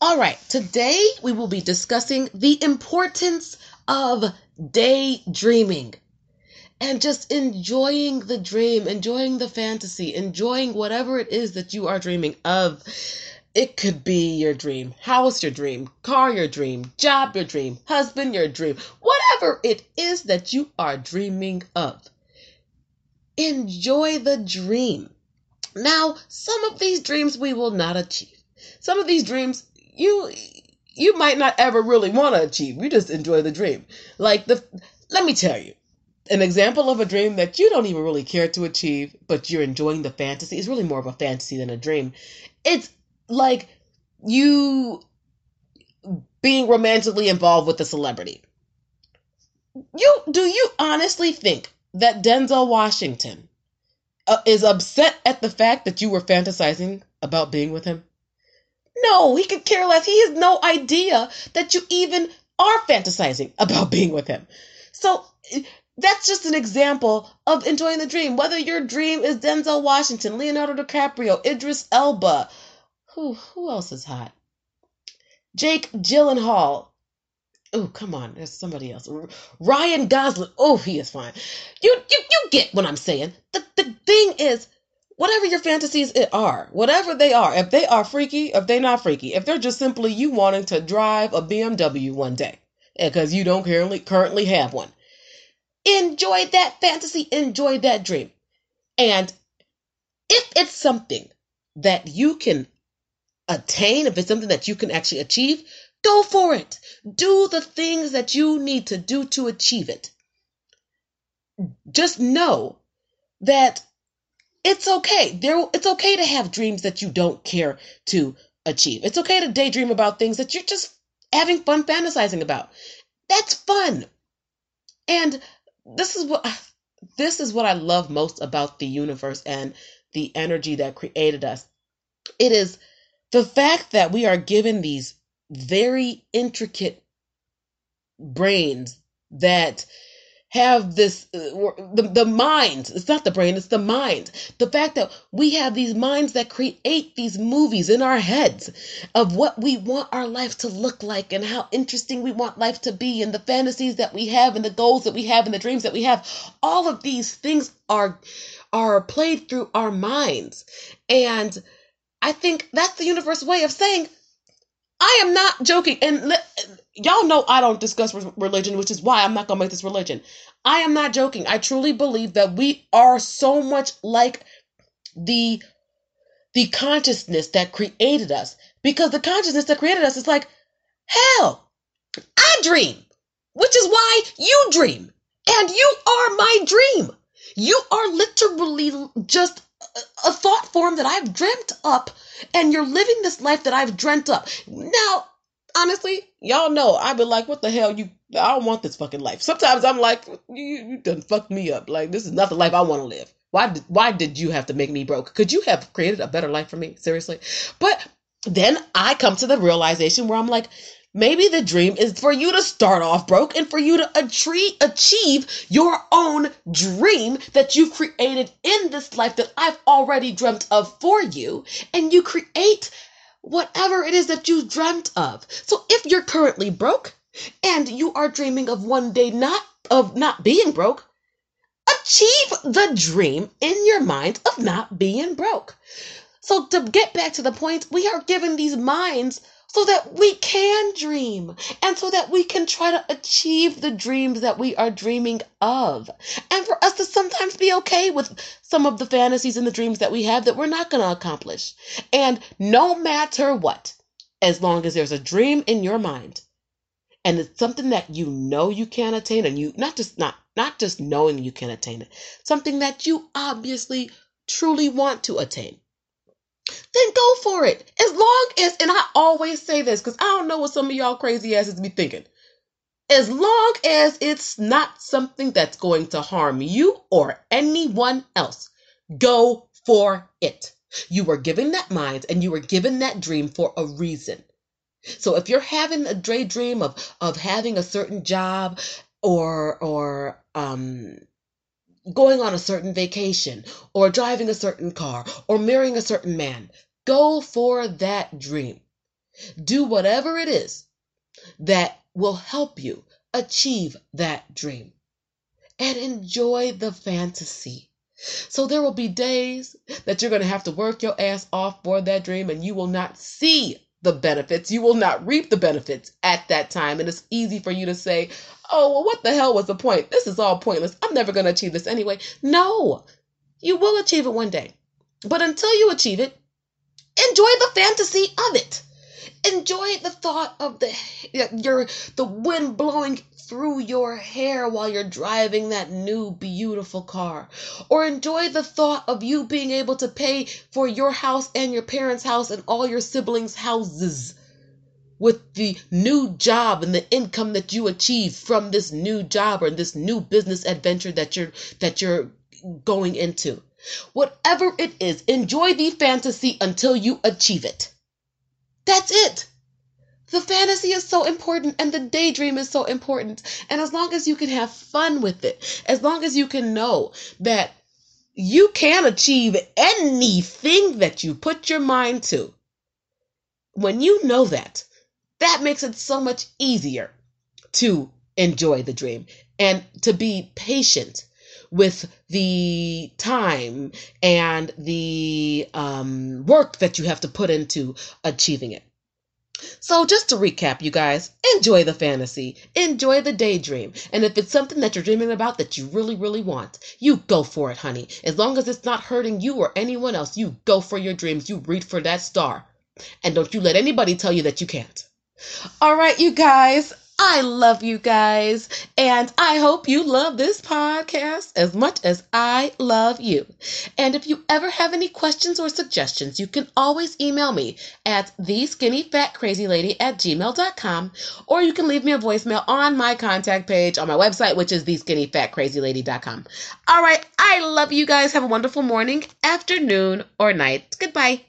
All right, today we will be discussing the importance of daydreaming and just enjoying the dream, enjoying the fantasy, enjoying whatever it is that you are dreaming of. It could be your dream, house your dream, car your dream, job your dream, husband your dream, whatever it is that you are dreaming of. Enjoy the dream. Now, some of these dreams we will not achieve. Some of these dreams you you might not ever really want to achieve. You just enjoy the dream. Like the let me tell you, an example of a dream that you don't even really care to achieve, but you're enjoying the fantasy. It's really more of a fantasy than a dream. It's like you being romantically involved with a celebrity. You do you honestly think that Denzel Washington uh, is upset at the fact that you were fantasizing about being with him? No, he could care less. He has no idea that you even are fantasizing about being with him. So that's just an example of enjoying the dream. Whether your dream is Denzel Washington, Leonardo DiCaprio, Idris Elba, who who else is hot? Jake Gyllenhaal. Oh, come on, there's somebody else. Ryan Gosling. Oh, he is fine. You you you get what I'm saying. The the thing is, whatever your fantasies are, whatever they are, if they are freaky, if they're not freaky, if they're just simply you wanting to drive a BMW one day because you don't currently currently have one, enjoy that fantasy, enjoy that dream. And if it's something that you can attain, if it's something that you can actually achieve, go for it. Do the things that you need to do to achieve it. Just know that it's okay. There, it's okay to have dreams that you don't care to achieve. It's okay to daydream about things that you're just having fun fantasizing about. That's fun. And this is what this is what I love most about the universe and the energy that created us. It is the fact that we are given these very intricate brains that have this uh, the, the mind it's not the brain it's the mind. The fact that we have these minds that create these movies in our heads of what we want our life to look like and how interesting we want life to be and the fantasies that we have and the goals that we have and the dreams that we have. All of these things are are played through our minds. And i think that's the universe way of saying I am not joking. And y'all know I don't discuss religion, which is why I'm not going to make this religion. I am not joking. I truly believe that we are so much like the the consciousness that created us because the consciousness that created us is like hell. I dream, which is why you dream. And you are my dream. You are literally just a, a thought form that I've dreamt up and you're living this life that I've dreamt up. Now, honestly, y'all know I've been like, what the hell you I don't want this fucking life. Sometimes I'm like, you, you done fucked me up. Like this is not the life I want to live. Why did why did you have to make me broke? Could you have created a better life for me? Seriously. But then I come to the realization where I'm like, maybe the dream is for you to start off broke and for you to achieve your own dream that you've created in this life that I've already dreamt of for you. And you create whatever it is that you dreamt of. So if you're currently broke and you are dreaming of one day not of not being broke, achieve the dream in your mind of not being broke. So to get back to the point, we are given these minds so that we can dream and so that we can try to achieve the dreams that we are dreaming of. And for us to sometimes be okay with some of the fantasies and the dreams that we have that we're not going to accomplish. And no matter what, as long as there's a dream in your mind and it's something that you know you can attain and you not just not not just knowing you can attain it, something that you obviously truly want to attain then go for it. As long as, and I always say this because I don't know what some of y'all crazy asses be thinking. As long as it's not something that's going to harm you or anyone else, go for it. You were given that mind and you were given that dream for a reason. So if you're having a daydream of of having a certain job or or um going on a certain vacation or driving a certain car or marrying a certain man. Go for that dream. Do whatever it is that will help you achieve that dream and enjoy the fantasy. So there will be days that you're going to have to work your ass off for that dream and you will not see the benefits. You will not reap the benefits at that time. And it's easy for you to say, oh, well, what the hell was the point? This is all pointless. I'm never going to achieve this anyway. No, you will achieve it one day. But until you achieve it, enjoy the fantasy of it. Enjoy the thought of the your the wind blowing through your hair while you're driving that new beautiful car. Or enjoy the thought of you being able to pay for your house and your parents' house and all your siblings' houses with the new job and the income that you achieve from this new job or this new business adventure that you're that you're going into. Whatever it is, enjoy the fantasy until you achieve it. That's it. The fantasy is so important and the daydream is so important. And as long as you can have fun with it, as long as you can know that you can achieve anything that you put your mind to, when you know that, that makes it so much easier to enjoy the dream and to be patient with the time and the um, work that you have to put into achieving it. So, just to recap, you guys, enjoy the fantasy, enjoy the daydream. And if it's something that you're dreaming about that you really, really want, you go for it, honey. As long as it's not hurting you or anyone else, you go for your dreams. You reach for that star. And don't you let anybody tell you that you can't. All right, you guys. I love you guys, and I hope you love this podcast as much as I love you. And if you ever have any questions or suggestions, you can always email me at theskinnyfatcrazylady at gmail.com, or you can leave me a voicemail on my contact page on my website, which is theskinnyfatcrazylady.com. All right, I love you guys. Have a wonderful morning, afternoon, or night. Goodbye.